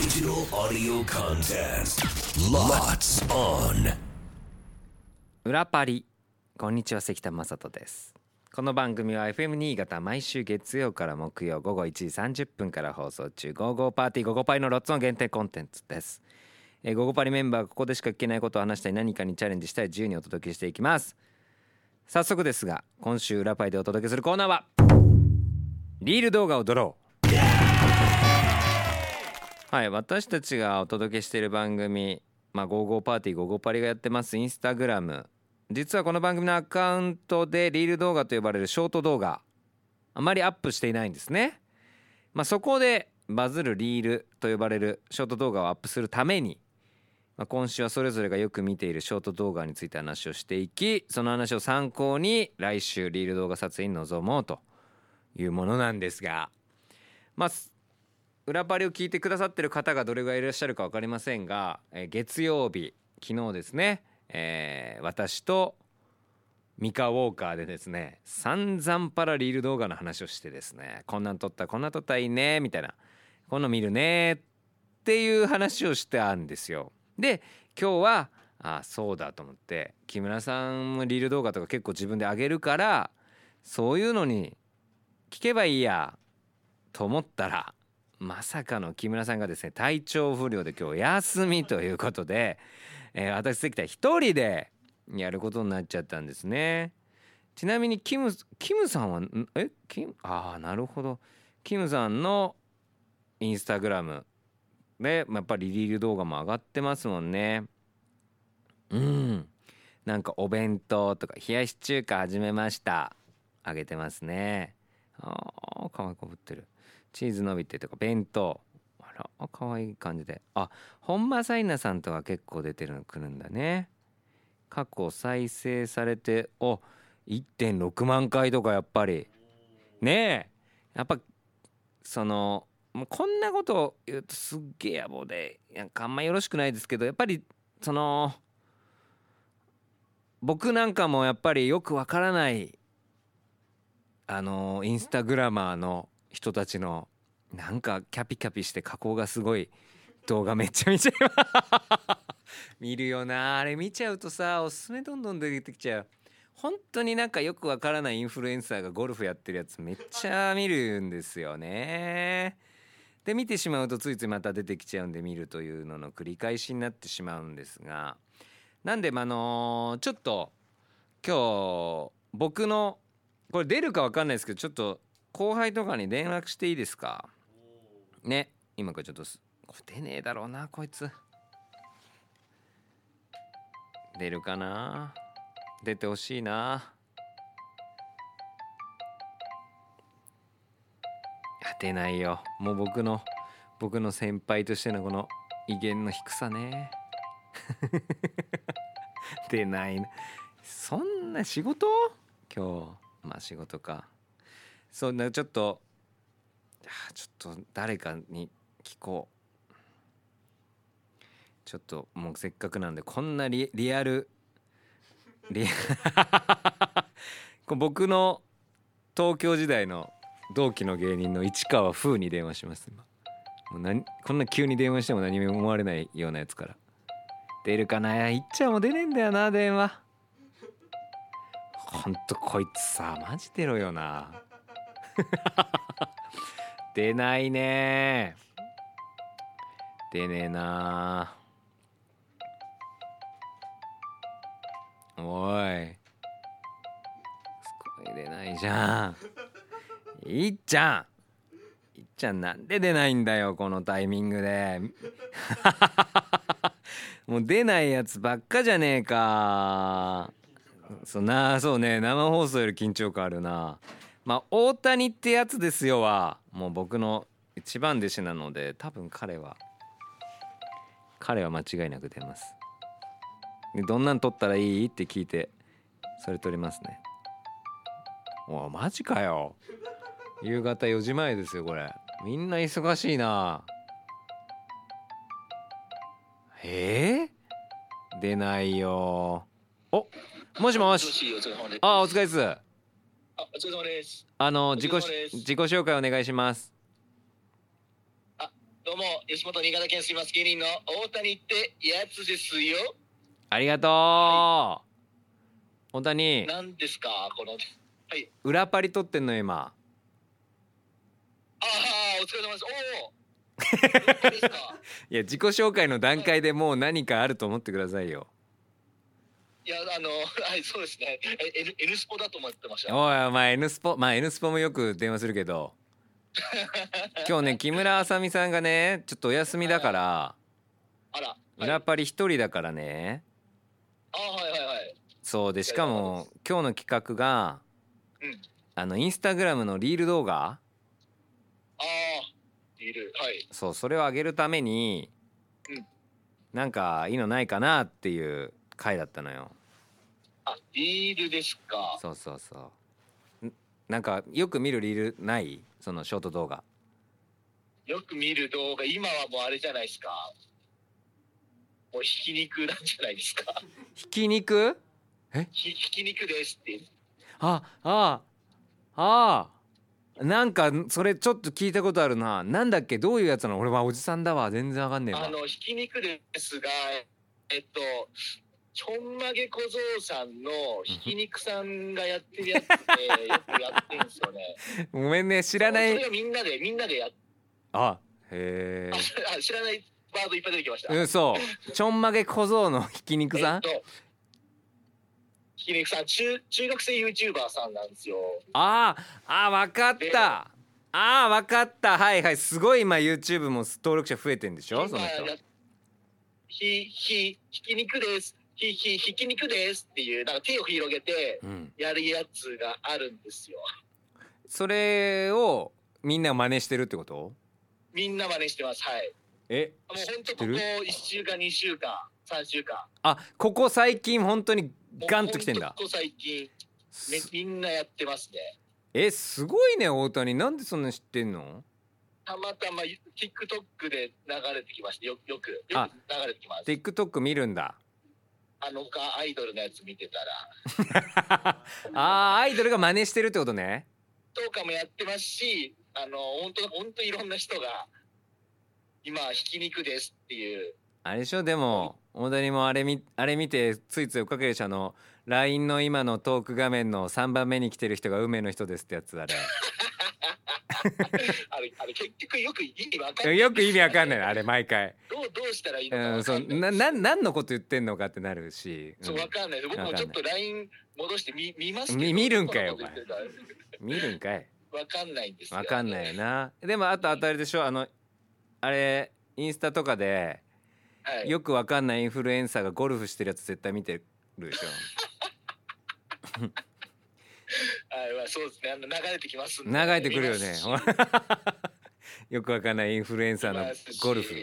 Digital audio contest. Lots on. 裏パリ。こんにちは関田正人です。この番組は FM 新潟毎週月曜から木曜午後1時30分から放送中「ゴーゴーパーティーゴゴパリ」のロッツの限定コンテンツです。えーゴゴパリメンバーがここでしか聞けないことを話したり何かにチャレンジしたり自由にお届けしていきます。早速ですが今週裏パリでお届けするコーナーはリール動画を撮ろうはい私たちがお届けしている番組まあ、ゴーゴーパーティーゴーゴーパリがやってますインスタグラム。実はこの番組のアカウントでリール動画と呼ばれるショート動画あまりアップしていないんですね、まあ、そこでバズるリールと呼ばれるショート動画をアップするために、まあ、今週はそれぞれがよく見ているショート動画について話をしていきその話を参考に来週リール動画撮影に臨もうというものなんですがまあ裏パリを聞いてくださってる方がどれぐらいいらっしゃるか分かりませんが、えー月曜日昨日ですね、えー私とミカ・ウォーカーでですね散々パラリール動画の話をしてですねこんなん撮ったこんなん撮ったらいいねみたいなこんなん見るねっていう話をしたんですよ。で今日はあそうだと思って木村さんもリール動画とか結構自分で上げるからそういうのに聞けばいいやと思ったらまさかの木村さんがですね体調不良で今日休みということで、えー私関田一人でやることになっちゃったんですね。ちなみにキムキムさんはえキムああなるほど。キムさんのインスタグラムでやっぱりリリール動画も上がってますもんね。うん。なんかお弁当とか冷やし中華始めました。あげてますね。あーかわいこぶってる。チーズ伸びてとか弁当。あらあかわいい感じで。あ本間紗イナさんとか結構出てるの来るんだね。過去再生されてお1.6万回とかやっぱり。ねえ。やっぱそのもうこんなこと言うとすっげえ野暮でなんかあんまよろしくないですけどやっぱりその僕なんかもやっぱりよくわからないあのインスタグラマーの人たちのなんかキャピキャピして加工がすごい動画めっちゃ見ちゃう 見るよな。あれ見ちゃうとさおすすめどんどん出てきちゃう。本当になんかよくわからないインフルエンサーがゴルフやってるやつめっちゃ見るんですよね。で見てしまうとついついまた出てきちゃうんで見るというのの繰り返しになってしまうんですが。なんでまああのちょっと今日僕のこれ出るかわかんないですけどちょっと後輩とかに連絡していいですか？ね今からちょっと出ねえだろうなこいつ。出るかな？出てほしいな。あ出ないよ。もう僕の僕の先輩としてのこの威厳の低さね。出ないそんな仕事？今日。まあ仕事か。そんなちょっとちょっと誰かに聞こう。ちょっともうせっかくなんでこんなリリアルリ これ僕の東京時代の同期の芸人の市川風に電話します今。もう何こんな急に電話しても何も思われないようなやつから。出るかな？いっちゃんも出ねえんだよな電話。ほんとこいつさマジ出ろよな。出ないね。出ねえな。おい。すごい出ないじゃん。いっちゃん。いっちゃんなんで出ないんだよこのタイミングで。もう出ないやつばっかじゃねえか。そうなそうね。生放送より緊張感あるな。まあ大谷ってやつですよはもう僕の一番弟子なので多分彼は彼は間違いなく出ます。でどんなん撮ったらいいって聞いてそれ撮りますね。おいマジかよ。夕方4時前ですよこれ。みんな忙しいな。えー、出ないよ。おもしもし。あお疲れっすあ、お疲れ様です。あの自己自己紹介お願いしますどうも、吉本新潟県すみます芸人の大谷ってやつですよ。ありがとう大谷何ですか、この。はい。裏パリ撮ってんの今ああ、お疲れ様です。おお。いや自己紹介の段階でもう何かあると思ってくださいよいや、あの、はい、そうですね。え、N、N スポだと思ってました。おいお前 N スポまあ N スポもよく電話するけど 今日ね木村あさみさんがねちょっとお休みだからあら。はい、裏パリ一人だからねあーはいはいはい。そうでしかも今日の企画がうん。あのインスタグラムのリール動画ああ。いる。はい。そうそれを上げるためにうんなんかいいのないかなっていう回だったのよ。あ、リールですか。そうそうそう。んなんかよく見るリールない？そのショート動画。よく見る動画、今はもうあれじゃないですか。もうひき肉なんじゃないですか。ひき肉？ひひき肉ですって。ああああ。なんかそれちょっと聞いたことあるな。なんだっけ？どういうやつなの？俺はおじさんだわ。全然わかんねえわ。あのひき肉ですが、えっと、ちょんまげ小僧さんのひき肉さんがやってるやつで、よくやってるんですよね。ごめんね知らない。それがみんなで、みんなでやっあへああ知らないワードいっぱい出てきました。えうんそう。ちょんまげ小僧のひき肉さん？えっと、ひき肉さん、中、中学生 YouTuber さんなんですよ。あああわかった。ああわかった。はいはい。すごい今 YouTube も登録者増えてんでしょ？その人。今やひ、ひ、ひき肉です。ひ、ひ、ひき肉ですっていう、なんか手を広げてうん。やるやつがあるんですよ。それをみんな真似してるってこと？みんな真似してます。はい。えもう本当ここ1週間2週間3週間。あここ最近本当にガンときてんだ。ここ最近めみんなやってますね。えすごいね大谷。なんでそんな知ってんの？たまたま TikTok で流れてきましたよよくよくあ。流れてきます。TikTok 見るんだあのかアイドルのやつ見てたら。あーアイドルが真似してるってことね。とかもやってますしあの本当本当いろんな人が今ひき肉ですっていう。あれでしょ？でも大谷もあれみあれ見てついつい追っかけるしあの LINE の今のトーク画面の3番目に来てる人が運命の人ですってやつあれあれあれ結局よく意味わかんない。よく意味わかんないのあれ毎回。どうどうしたらいいのかうんそうないなな何のこと言ってんのかってなるし、うん。そうわかんない。僕もちょっと LINE 戻して見見ますけど。み見るんかよ見るんかい。わかんないんですよ、わかんないよな。でもあとあとあれでしょあのあれインスタとかではい、よくわかんないインフルエンサーがゴルフしてるやつ絶対見てるでしょ そうですね。あの流れてきますんで。流れてくるよね よくわかんないインフルエンサーのゴルフあ、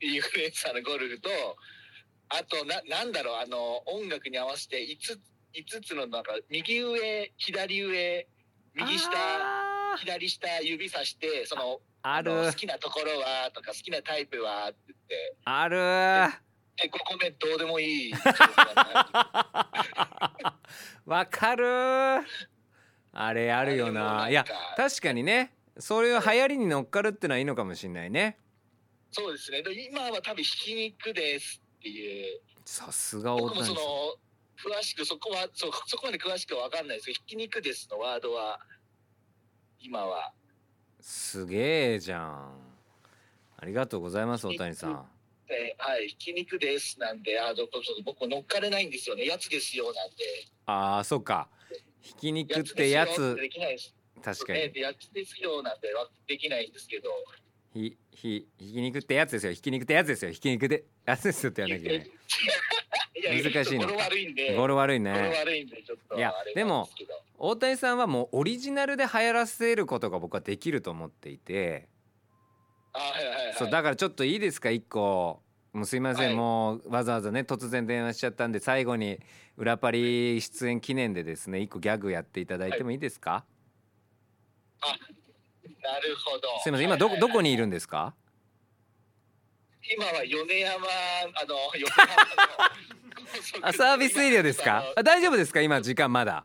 インフルエンサーのゴルフと。あと、な、なんだろう、あの、音楽に合わせて、五つ、五つの、なんか、右上、左上。右下、左下、指さして、その。あるの好きなところは、とか、好きなタイプは、って言って。あるえ、ここめどうでもいい。わかるあれあるよな。いやか確かにね。そういう流行りに乗っかるってのはいいのかもしれないね。そうですね。で今は多分、ひき肉ですっていう。さすが大谷さん。の詳しくそこはそそこまで詳しくは分かんないですけどひき肉ですのワードは今は。すげえじゃん。ありがとうございます大谷さん。ではいひき肉ですなんであどこそ僕乗っかれないんですよね。やつですよなんで。あーそっかひき肉ってやつ。できないです。確かに。ねでやつですよなんてはできないんですけど。ひひひき肉ってやつですよ。ひき肉ってやつですよ。ひき肉でやつですよってやんなきゃいけない難しいの。語呂悪いんで。語呂悪いね。悪いんでちょっといやでも大谷さんはもうオリジナルで流行らせることが僕はできると思っていて。あはいはいはい。そうだからちょっといいですか？一個もうすいません、はい。もうわざわざね突然電話しちゃったんで最後に裏パリ出演記念でですね一個ギャグやっていただいてもいいですか、なるほど。すいません今どはいはいはいどこにいるんですか？今は米山あの米山 あサービスエリアですか？あ大丈夫ですか？今時間まだ。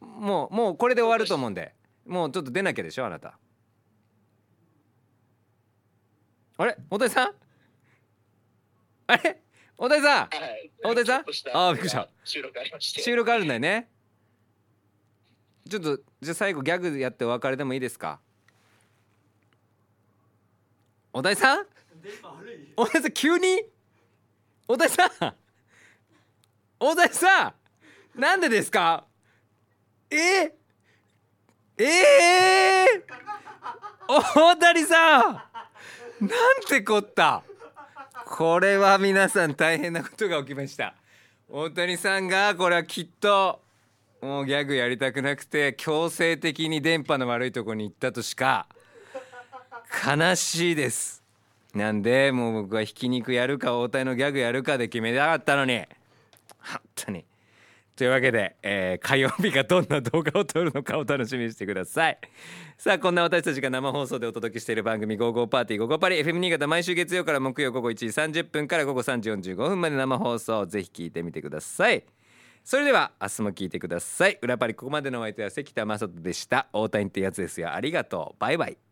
もうもうこれで終わると思うんで。もうちょっと出なきゃでしょあなた。あれ？大谷さん？あれ？大谷さん？はい。大谷さん？あーびっくりした。収録ありまして。収録あるんだよね。ちょっとじゃあ最後ギャグやってお別れでもいいですか？大谷さん？大谷さん急に？大谷さん？大谷さん？なんでですか？ええ？えー、大谷さん！なんてこった？これは皆さん大変なことが起きました。大谷さんがこれはきっともうギャグやりたくなくて強制的に電波の悪いとこに行ったとしか悲しいです。なんでもう僕はひき肉やるか大谷のギャグやるかで決めたかったのに。本当に。というわけで、えー火曜日がどんな動画を撮るのかお楽しみにしてください。さあこんな私たちが生放送でお届けしている番組「ゴーゴーパーティーゴーゴーパリ」FM 新潟毎週月曜から木曜午後1時30分から午後3時45分まで生放送ぜひ聞いてみてください。それでは明日も聞いてください。裏パリここまでのお相手は関田正人でした。大谷ってやつですよ。ありがとう。バイバイ。